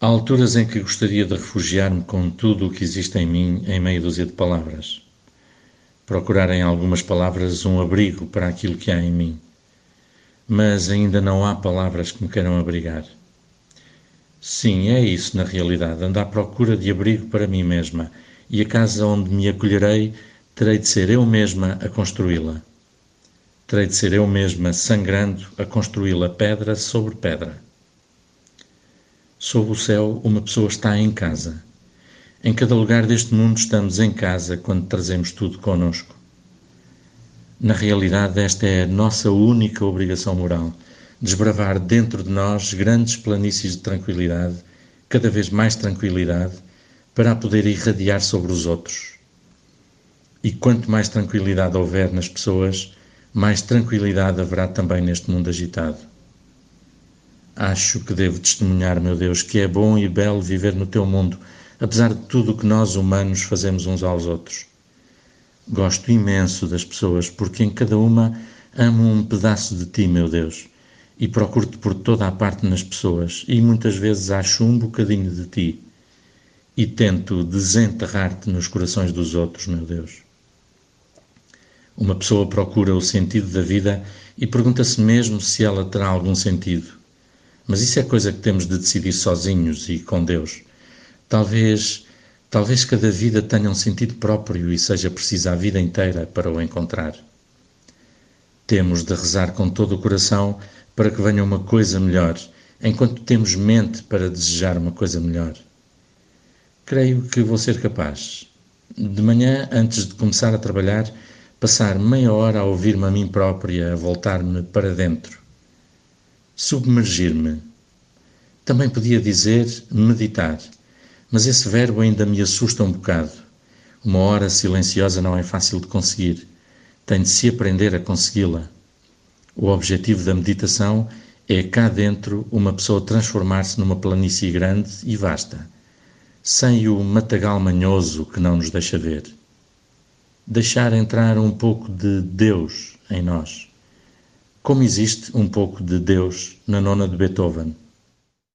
Há alturas em que gostaria de refugiar-me com tudo o que existe em mim em meia dúzia de palavras. Procurar em algumas palavras um abrigo para aquilo que há em mim. Mas ainda não há palavras que me queiram abrigar. Sim, é isso na realidade. Ando à procura de abrigo para mim mesma e a casa onde me acolherei terei de ser eu mesma a construí-la. Terei de ser eu mesma, sangrando, a construí-la pedra sobre pedra. Sob o céu, uma pessoa está em casa. Em cada lugar deste mundo estamos em casa quando trazemos tudo conosco. Na realidade, esta é a nossa única obrigação moral: desbravar dentro de nós grandes planícies de tranquilidade, cada vez mais tranquilidade, para a poder irradiar sobre os outros. E quanto mais tranquilidade houver nas pessoas, mais tranquilidade haverá também neste mundo agitado. Acho que devo testemunhar, meu Deus, que é bom e belo viver no teu mundo, apesar de tudo o que nós humanos fazemos uns aos outros. Gosto imenso das pessoas, porque em cada uma amo um pedaço de ti, meu Deus, e procuro-te por toda a parte nas pessoas, e muitas vezes acho um bocadinho de ti, e tento desenterrar-te nos corações dos outros, meu Deus. Uma pessoa procura o sentido da vida e pergunta-se mesmo se ela terá algum sentido. Mas isso é coisa que temos de decidir sozinhos e com Deus. Talvez, talvez cada vida tenha um sentido próprio e seja precisa a vida inteira para o encontrar. Temos de rezar com todo o coração para que venha uma coisa melhor, enquanto temos mente para desejar uma coisa melhor. Creio que vou ser capaz. De manhã, antes de começar a trabalhar, passar meia hora a ouvir-me a mim própria, a voltar-me para dentro submergir-me. Também podia dizer meditar, mas esse verbo ainda me assusta um bocado. Uma hora silenciosa não é fácil de conseguir. Tem de se aprender a consegui-la. O objetivo da meditação é cá dentro uma pessoa transformar-se numa planície grande e vasta, sem o matagal manhoso que não nos deixa ver. Deixar entrar um pouco de Deus em nós como existe um pouco de Deus na nona de Beethoven.